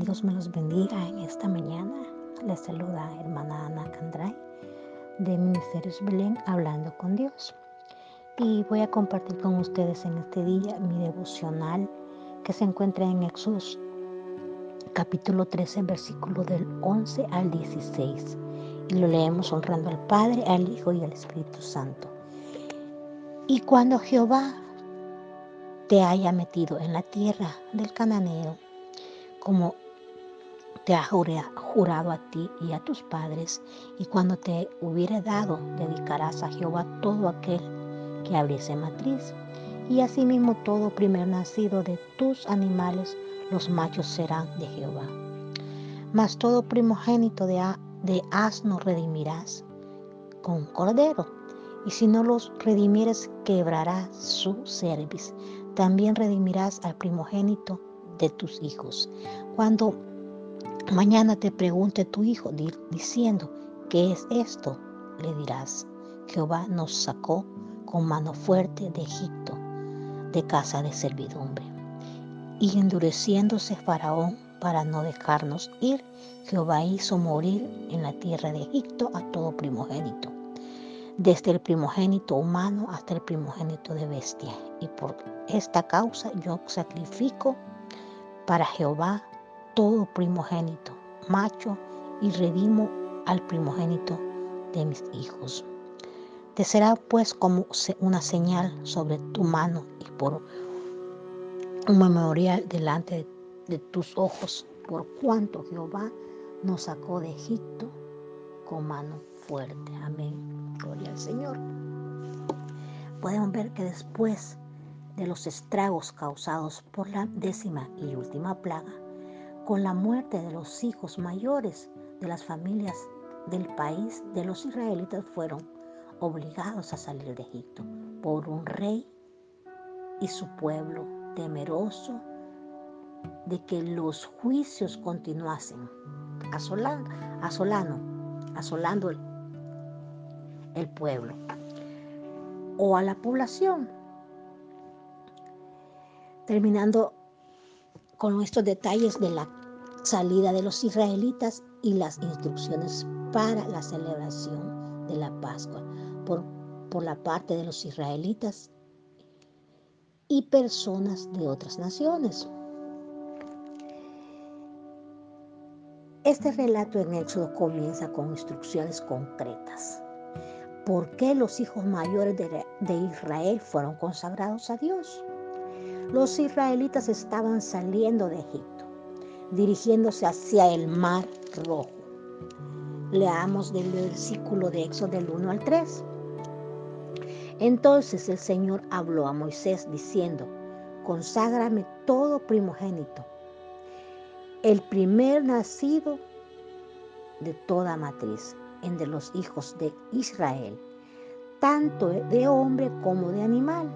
Dios me los bendiga en esta mañana. Les saluda hermana Ana Candray de Ministerios Belén hablando con Dios. Y voy a compartir con ustedes en este día mi devocional que se encuentra en Éxodo capítulo 13, versículo del 11 al 16. Y lo leemos honrando al Padre, al Hijo y al Espíritu Santo. Y cuando Jehová te haya metido en la tierra del cananeo, como te ha jurado a ti y a tus padres, y cuando te hubiere dado, dedicarás a Jehová todo aquel que abriese matriz, y asimismo todo primer nacido de tus animales, los machos serán de Jehová. Mas todo primogénito de, asno redimirás con cordero, y si no los redimieres, quebrarás su cerviz. También redimirás al primogénito de tus hijos. Cuando mañana te pregunte tu hijo diciendo, ¿qué es esto? Le dirás, Jehová nos sacó con mano fuerte de Egipto, de casa de servidumbre. Y endureciéndose Faraón para no dejarnos ir, Jehová hizo morir en la tierra de Egipto a todo primogénito, desde el primogénito humano hasta el primogénito de bestia. Y por esta causa yo sacrifico para Jehová todo primogénito, macho, y redimo al primogénito de mis hijos. Te será pues como una señal sobre tu mano y por un memorial delante de, tus ojos, por cuanto Jehová nos sacó de Egipto con mano fuerte. Amén. Gloria al Señor. Podemos ver que después de los estragos causados por la décima y última plaga, con la muerte de los hijos mayores de las familias del país de los israelitas fueron obligados a salir de Egipto por un rey y su pueblo temeroso de que los juicios continuasen, asolando, asolando el, el pueblo o a la población. Terminando con estos detalles de la salida de los israelitas y las instrucciones para la celebración de la Pascua por, por la parte de los israelitas y personas de otras naciones. Este relato en Éxodo comienza con instrucciones concretas. ¿Por qué los hijos mayores de, de Israel fueron consagrados a Dios? los israelitas estaban saliendo de Egipto, dirigiéndose hacia el mar rojo. Leamos del versículo de Éxodo del 1 al 3. Entonces el Señor habló a Moisés diciendo, conságrame todo primogénito, el primer nacido de toda matriz, entre los hijos de Israel, tanto de hombre como de animal.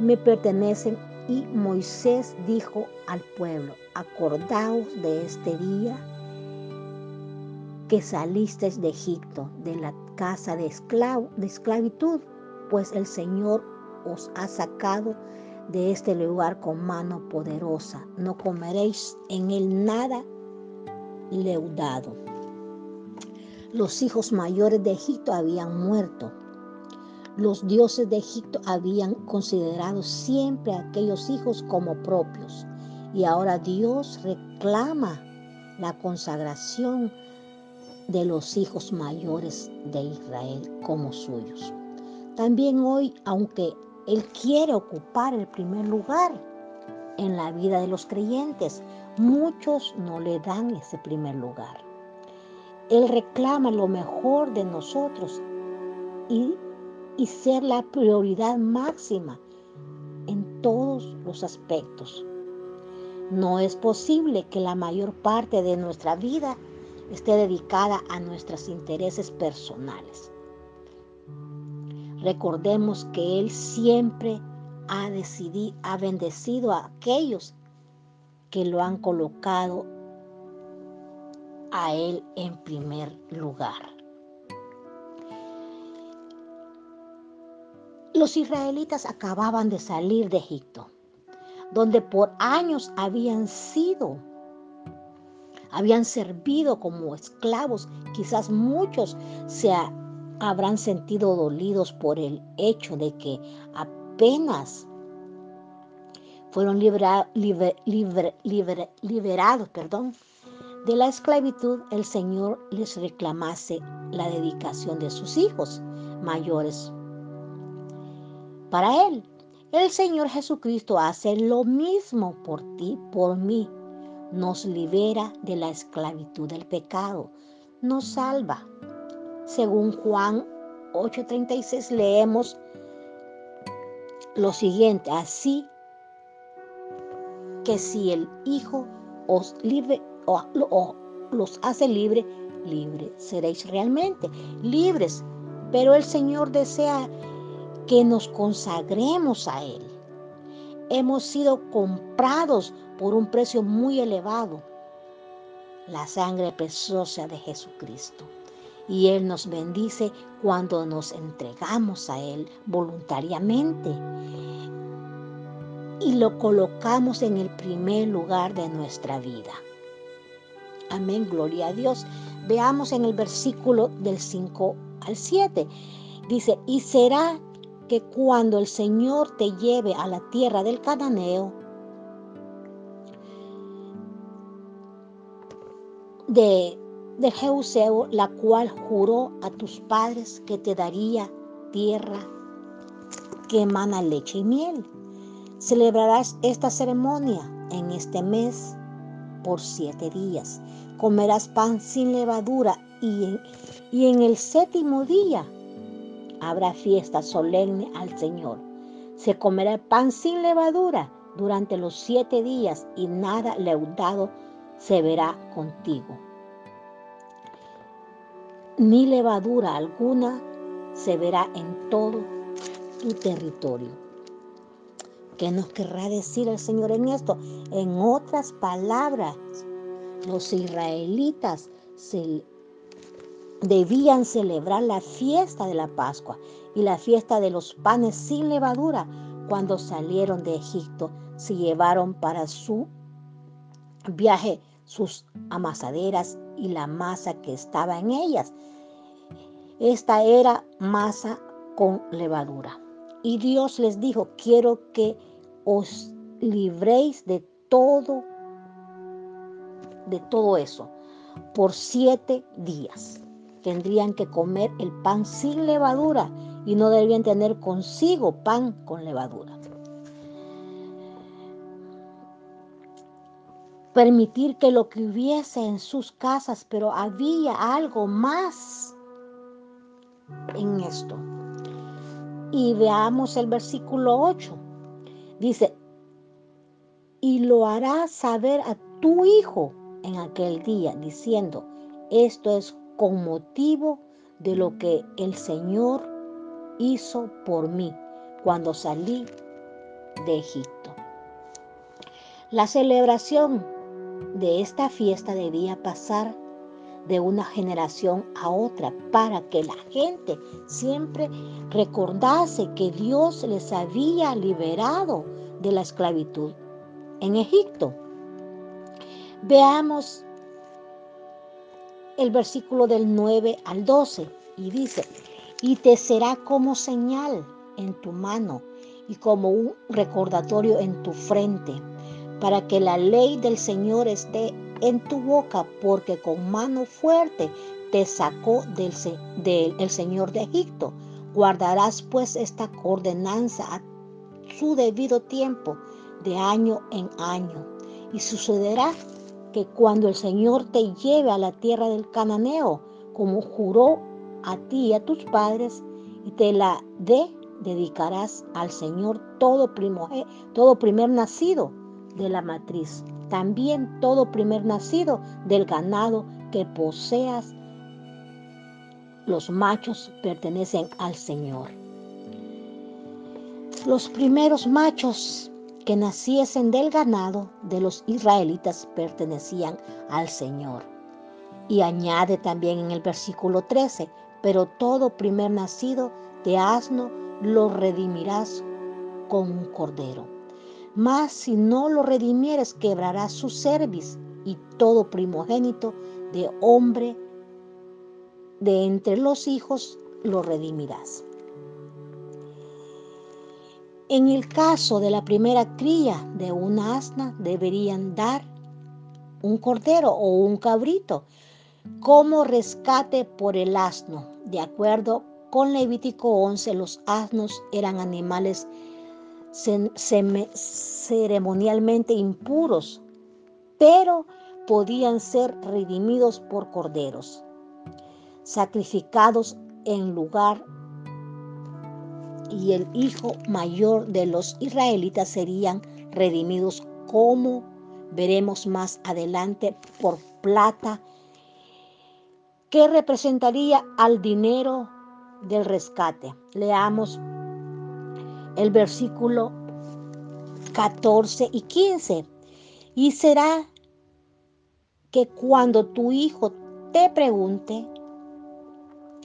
Me pertenecen y Moisés dijo al pueblo, acordaos de este día que salisteis de Egipto, de la casa de, esclavo, de esclavitud, pues el Señor os ha sacado de este lugar con mano poderosa. No comeréis en él nada leudado. Los hijos mayores de Egipto habían muerto los dioses de Egipto habían considerado siempre a aquellos hijos como propios y ahora Dios reclama la consagración de los hijos mayores de Israel como suyos. También hoy, aunque Él quiere ocupar el primer lugar en la vida de los creyentes, muchos no le dan ese primer lugar. Él reclama lo mejor de nosotros y y ser la prioridad máxima en todos los aspectos. No es posible que la mayor parte de nuestra vida esté dedicada a nuestros intereses personales. Recordemos que Él siempre ha, decidido, ha bendecido a aquellos que lo han colocado a Él en primer lugar. Los israelitas acababan de salir de Egipto, donde por años habían sido habían servido como esclavos. Quizás muchos se habrán sentido dolidos por el hecho de que apenas fueron liberados perdón, de la esclavitud, el Señor les reclamase la dedicación de sus hijos mayores. Para Él, el Señor Jesucristo hace lo mismo por ti, por mí. Nos libera de la esclavitud del pecado, nos salva. Según Juan 8:36 leemos lo siguiente, así que si el Hijo os libre o, los hace libre, libre seréis realmente libres. Pero el Señor desea que nos consagremos a Él. Hemos sido comprados por un precio muy elevado, la sangre preciosa de Jesucristo. Y Él nos bendice cuando nos entregamos a Él voluntariamente y lo colocamos en el primer lugar de nuestra vida. Amén, gloria a Dios. Veamos en el versículo del 5 al 7. Dice, y será cuando el Señor te lleve a la tierra del cananeo, de, de Jeuseo, la cual juró a tus padres que te daría tierra que emana leche y miel. Celebrarás esta ceremonia en este mes por siete días. Comerás pan sin levadura y en, y en el séptimo día habrá fiesta solemne al Señor. Se comerá pan sin levadura durante los siete días y nada leudado se verá contigo. Ni levadura alguna se verá en todo tu territorio. ¿Qué nos querrá decir el Señor en esto? En otras palabras, los israelitas debían celebrar la fiesta de la Pascua y la fiesta de los panes sin levadura cuando salieron de Egipto. Se llevaron para su viaje sus amasaderas y la masa que estaba en ellas. Esta era masa con levadura. Y Dios les dijo, quiero que os libréis de todo de todo eso por siete días. Tendrían que comer el pan sin levadura y no debían tener consigo pan con levadura. Permitir que lo que hubiese en sus casas, pero había algo más en esto. Y veamos el versículo 8. Dice, y lo hará saber a tu hijo en aquel día, diciendo, esto es con motivo de lo que el Señor hizo por mí cuando salí de Egipto. La celebración de esta fiesta debía pasar de una generación a otra para que la gente siempre recordase que Dios les había liberado de la esclavitud en Egipto. Veamos el versículo del 9 al 12 y dice, y te será como señal en tu mano y como un recordatorio en tu frente, para que la ley del Señor esté en tu boca, porque con mano fuerte te sacó del, del Señor de Egipto. Guardarás pues esta ordenanza a su debido tiempo, de año en año. Y sucederá que cuando el Señor te lleve a la tierra del cananeo, como juró a ti y a tus padres, y te la dé, dedicarás al Señor todo, todo primer nacido de la matriz, también todo primer nacido del ganado que poseas. Los machos pertenecen al Señor. Los primeros machos que naciesen del ganado de los israelitas pertenecían al Señor. Y añade también en el versículo 13, pero todo primer nacido de asno lo redimirás con un cordero. Mas si no lo redimieres, quebrarás su cerviz y todo primogénito de hombre de entre los hijos lo redimirás. En el caso de la primera cría de una asna, deberían dar un cordero o un cabrito como rescate por el asno. De acuerdo con Levítico 11, los asnos eran animales ceremonialmente impuros, pero podían ser redimidos por corderos, sacrificados en lugar y el hijo mayor de los israelitas serían redimidos como veremos más adelante por plata que representaría al dinero del rescate. Leamos el versículo 14 y 15. Y será que cuando tu hijo te pregunte,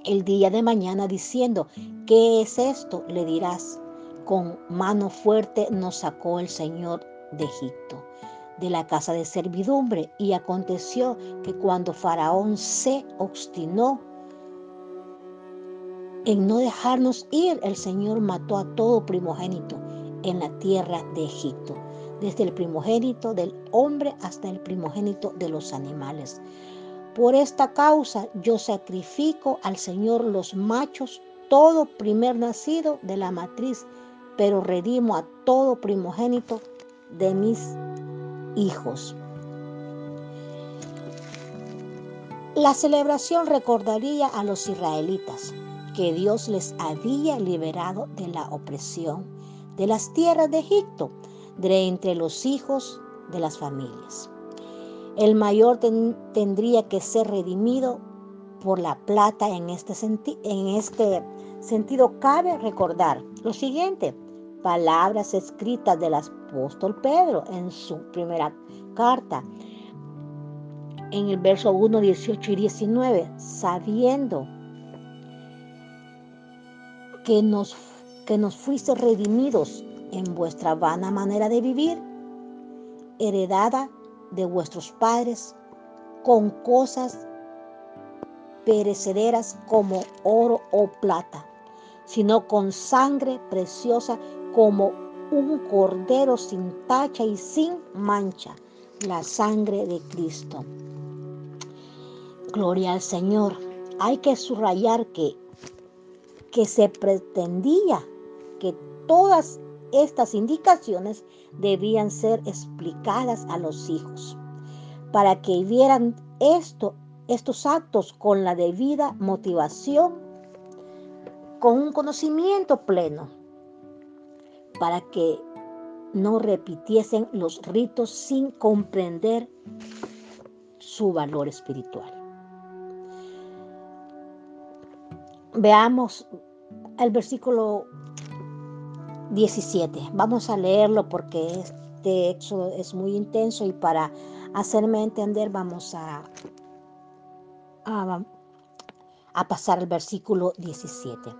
el día de mañana diciendo, ¿qué es esto? Le dirás, con mano fuerte nos sacó el Señor de Egipto, de la casa de servidumbre. Y aconteció que cuando Faraón se obstinó en no dejarnos ir, el Señor mató a todo primogénito en la tierra de Egipto, desde el primogénito del hombre hasta el primogénito de los animales. Por esta causa yo sacrifico al Señor los machos, todo primer nacido de la matriz, pero redimo a todo primogénito de mis hijos. La celebración recordaría a los israelitas que Dios les había liberado de la opresión de las tierras de Egipto, de entre los hijos de las familias. El mayor tendría que ser redimido por la plata en este, en este sentido. Cabe recordar lo siguiente, palabras escritas del apóstol Pedro en su primera carta, en el verso 1, 18 y 19, sabiendo que nos, que nos fuiste redimidos en vuestra vana manera de vivir, heredada de vuestros padres con cosas perecederas como oro o plata, sino con sangre preciosa como un cordero sin tacha y sin mancha, la sangre de Cristo. Gloria al Señor. Hay que subrayar que, que se pretendía que todas estas indicaciones debían ser explicadas a los hijos para que vieran esto, estos actos con la debida motivación, con un conocimiento pleno, para que no repitiesen los ritos sin comprender su valor espiritual. Veamos el versículo 17. Vamos a leerlo porque este éxodo es muy intenso y para hacerme entender vamos a, a, pasar el versículo 17.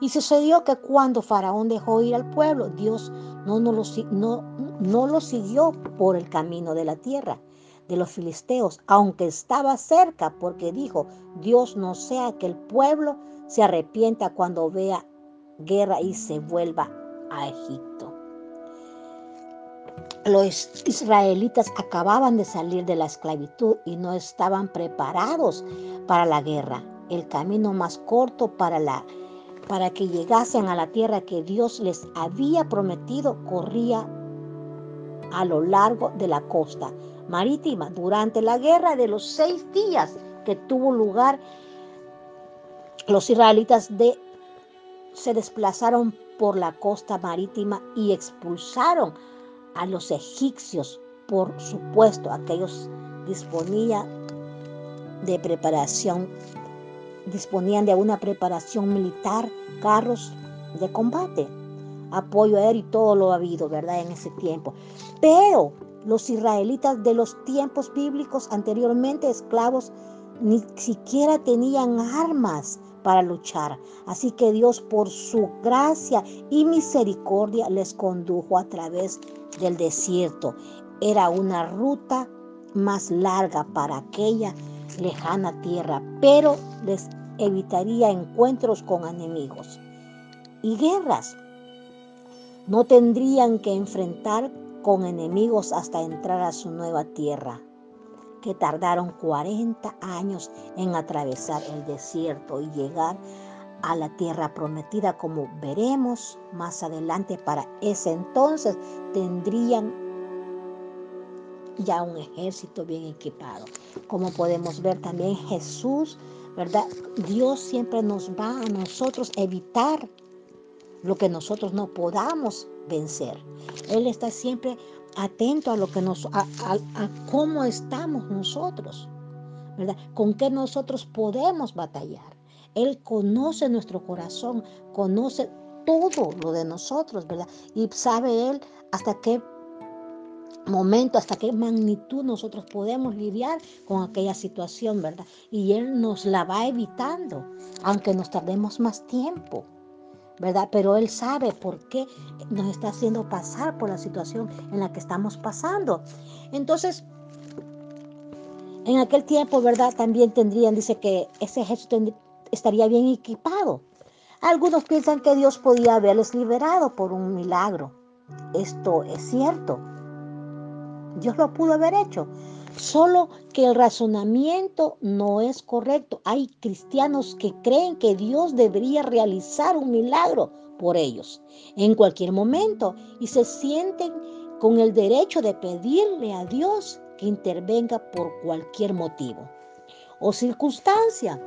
Y sucedió que cuando Faraón dejó ir al pueblo, Dios no, no, lo, no, no lo siguió por el camino de la tierra de los filisteos, aunque estaba cerca, porque dijo, Dios no sea que el pueblo se arrepienta cuando vea guerra y se vuelva a Egipto. Los israelitas acababan de salir de la esclavitud y no estaban preparados para la guerra. El camino más corto para la para que llegasen a la tierra que Dios les había prometido corría a lo largo de la costa marítima durante la guerra de los seis días que tuvo lugar los israelitas de se desplazaron por la costa marítima y expulsaron a los egipcios. Por supuesto, aquellos disponían de preparación, disponían de una preparación militar, carros de combate, apoyo aéreo y todo lo ha habido, ¿verdad? En ese tiempo. Pero los israelitas de los tiempos bíblicos anteriormente esclavos ni siquiera tenían armas para luchar. Así que Dios por su gracia y misericordia les condujo a través del desierto. Era una ruta más larga para aquella lejana tierra, pero les evitaría encuentros con enemigos y guerras. No tendrían que enfrentar con enemigos hasta entrar a su nueva tierra, que tardaron 40 años en atravesar el desierto y llegar a la tierra prometida, como veremos más adelante. Para ese entonces tendrían ya un ejército bien equipado. Como podemos ver también Jesús, ¿verdad? Dios siempre nos va a nosotros evitar lo que nosotros no podamos vencer. Él está siempre atento a lo que nos, a, cómo estamos nosotros, ¿verdad? Con qué nosotros podemos batallar. Él conoce nuestro corazón, conoce todo lo de nosotros, ¿verdad? Y sabe Él hasta qué momento, hasta qué magnitud nosotros podemos lidiar con aquella situación, ¿verdad? Y Él nos la va evitando, aunque nos tardemos más tiempo. ¿Verdad? Pero Él sabe por qué nos está haciendo pasar por la situación en la que estamos pasando. Entonces, en aquel tiempo, ¿verdad? También tendrían, dice que ese ejército estaría bien equipado. Algunos piensan que Dios podía haberles liberado por un milagro. Esto es cierto. Dios lo pudo haber hecho. Solo que el razonamiento no es correcto. Hay cristianos que creen que Dios debería realizar un milagro por ellos en cualquier momento y se sienten con el derecho de pedirle a Dios que intervenga por cualquier motivo o circunstancia.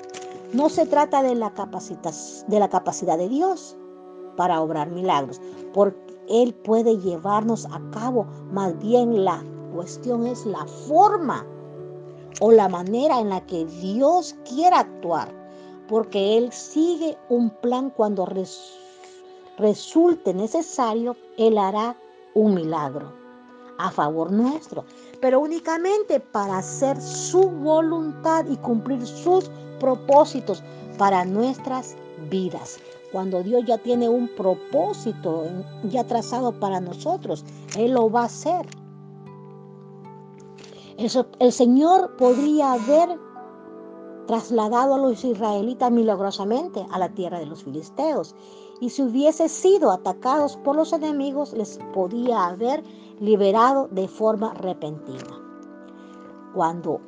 No se trata de la, de la capacidad de Dios para obrar milagros, porque Él puede llevarnos a cabo más bien la cuestión es la forma o la manera en la que Dios quiera actuar, porque Él sigue un plan cuando resulte necesario, Él hará un milagro a favor nuestro, pero únicamente para hacer su voluntad y cumplir sus propósitos para nuestras vidas. Cuando Dios ya tiene un propósito ya trazado para nosotros, Él lo va a hacer. El, Señor podría haber trasladado a los israelitas milagrosamente a la tierra de los filisteos. Y si hubiese sido atacados por los enemigos, les podía haber liberado de forma repentina. Cuando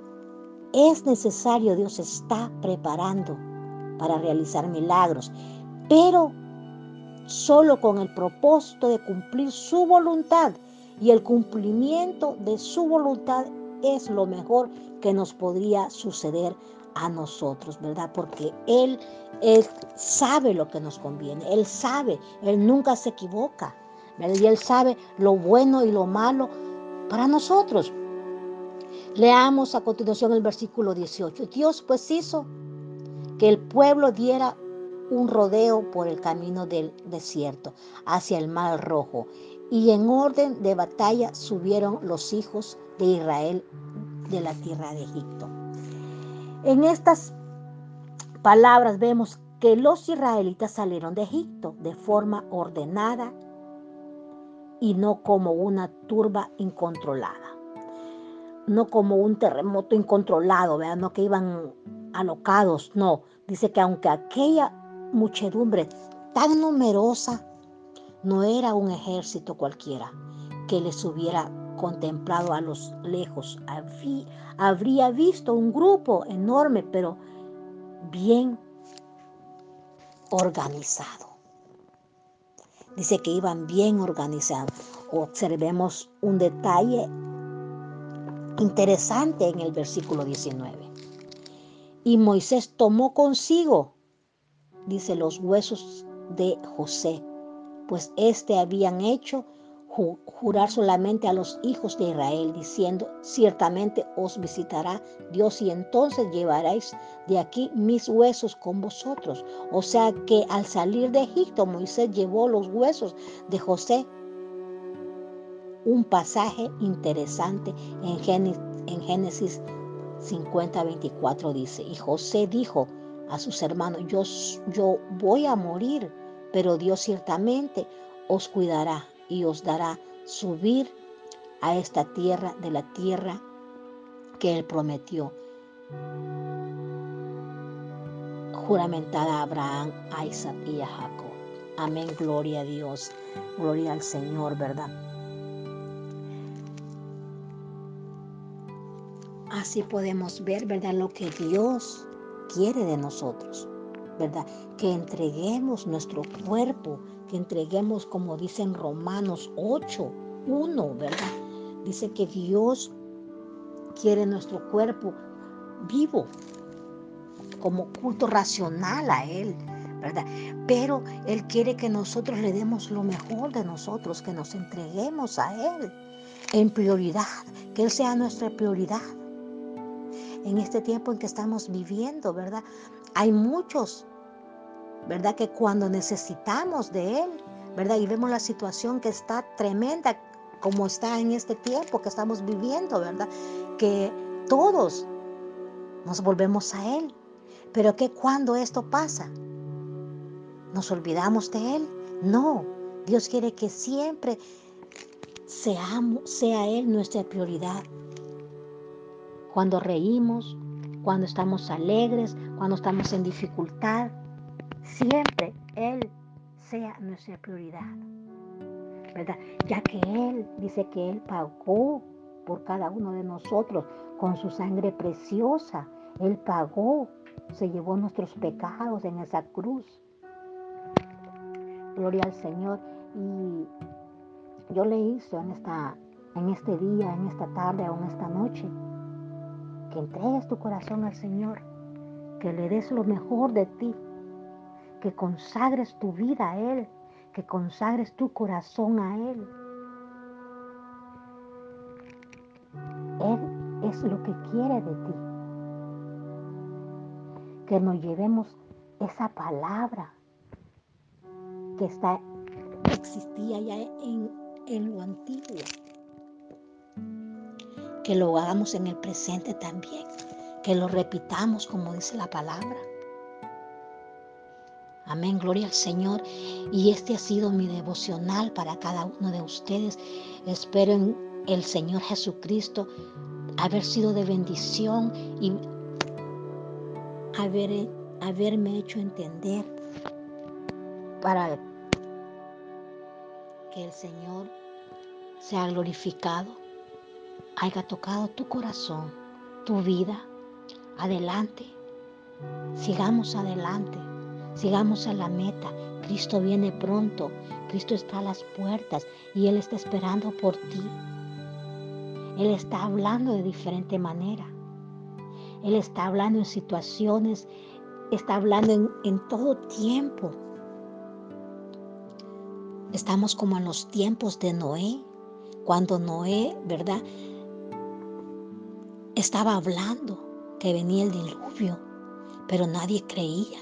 es necesario, Dios está preparando para realizar milagros, pero solo con el propósito de cumplir su voluntad y el cumplimiento de su voluntad es lo mejor que nos podría suceder a nosotros, ¿verdad? Porque Él, sabe lo que nos conviene, Él sabe, Él nunca se equivoca, ¿verdad? Y Él sabe lo bueno y lo malo para nosotros. Leamos a continuación el versículo 18. Dios pues hizo que el pueblo diera un rodeo por el camino del desierto hacia el mar rojo y en orden de batalla subieron los hijos de Israel de la tierra de Egipto. En estas palabras vemos que los israelitas salieron de Egipto de forma ordenada y no como una turba incontrolada, no como un terremoto incontrolado, ¿verdad? no que iban alocados, no, dice que aunque aquella muchedumbre tan numerosa no era un ejército cualquiera que les hubiera contemplado a los lejos. Habría visto un grupo enorme, pero bien organizado. Dice que iban bien organizados. Observemos un detalle interesante en el versículo 19. Y Moisés tomó consigo, dice, los huesos de José, pues éste habían hecho jurar solamente a los hijos de Israel, diciendo, ciertamente os visitará Dios y entonces llevaréis de aquí mis huesos con vosotros. O sea que al salir de Egipto, Moisés llevó los huesos de José. Un pasaje interesante en en Génesis 50, 24 dice, y José dijo a sus hermanos, yo, yo voy a morir, pero Dios ciertamente os cuidará y os dará subir a esta tierra de la tierra que Él prometió. Juramentada a Abraham, a Isaac y a Jacob. Amén, gloria a Dios, gloria al Señor, ¿verdad? Así podemos ver, ¿verdad? Lo que Dios quiere de nosotros, ¿verdad? Que entreguemos nuestro cuerpo, que entreguemos, como dicen Romanos 8, 1, ¿verdad? Dice que Dios quiere nuestro cuerpo vivo, como culto racional a Él, ¿verdad? Pero Él quiere que nosotros le demos lo mejor de nosotros, que nos entreguemos a Él en prioridad, que Él sea nuestra prioridad. En este tiempo en que estamos viviendo, ¿verdad? Hay muchos, ¿verdad? Que cuando necesitamos de Él, ¿verdad? Y vemos la situación que está tremenda, como está en este tiempo que estamos viviendo, ¿verdad? Que todos nos volvemos a Él. Pero que cuando esto pasa, ¿nos olvidamos de Él? No, Dios quiere que siempre sea Él nuestra prioridad. Cuando reímos, cuando estamos alegres, cuando estamos en dificultad, siempre Él sea nuestra prioridad. ¿Verdad? Ya que Él dice que Él pagó por cada uno de nosotros con su sangre preciosa. Él pagó, se llevó nuestros pecados en esa cruz. Gloria al Señor. Y yo le hizo en, esta, en este día, en esta tarde o en esta noche, que entregues tu corazón al Señor, que le des lo mejor de ti, que consagres tu vida a Él, que consagres tu corazón a Él. Él es lo que quiere de ti. Que nos llevemos esa palabra que está, existía ya en, en lo antiguo. Que lo hagamos en el presente también. Que lo repitamos como dice la palabra. Amén, gloria al Señor. Y este ha sido mi devocional para cada uno de ustedes. Espero en el Señor Jesucristo haber sido de bendición y haber, haberme hecho entender para que el Señor sea glorificado, haya tocado tu corazón, tu vida. Adelante, sigamos adelante, sigamos a la meta. Cristo viene pronto, Cristo está a las puertas y Él está esperando por ti. Él está hablando de diferente manera. Él está hablando en situaciones, está hablando en, todo tiempo. Estamos como en los tiempos de Noé, cuando Noé, ¿verdad? Estaba hablando que venía el diluvio, pero nadie creía.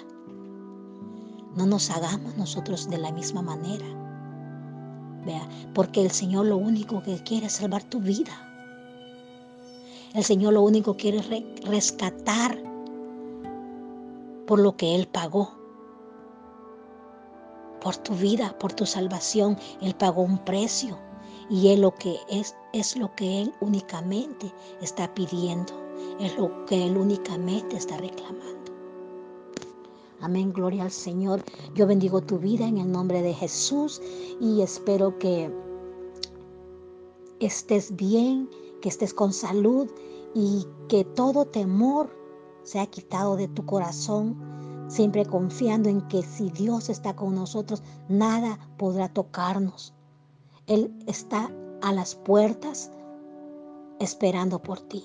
No nos hagamos nosotros de la misma manera. Vea, porque el Señor lo único que quiere es salvar tu vida. El Señor lo único que quiere es rescatar por lo que Él pagó. Por tu vida, por tu salvación, Él pagó un precio. Y Él lo que es, es lo que Él únicamente está pidiendo. Es lo que Él únicamente está reclamando. Amén, gloria al Señor. Yo bendigo tu vida en el nombre de Jesús y espero que estés bien, que estés con salud y que todo temor sea quitado de tu corazón, siempre confiando en que si Dios está con nosotros, nada podrá tocarnos. Él está a las puertas esperando por ti.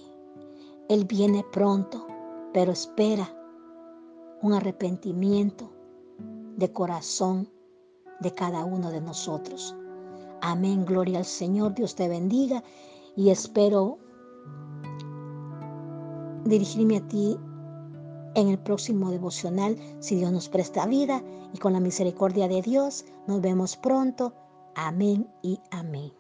Él viene pronto, pero espera un arrepentimiento de corazón de cada uno de nosotros. Amén, gloria al Señor, Dios te bendiga y espero dirigirme a ti en el próximo devocional, si Dios nos presta vida y con la misericordia de Dios, nos vemos pronto. Amén y amén.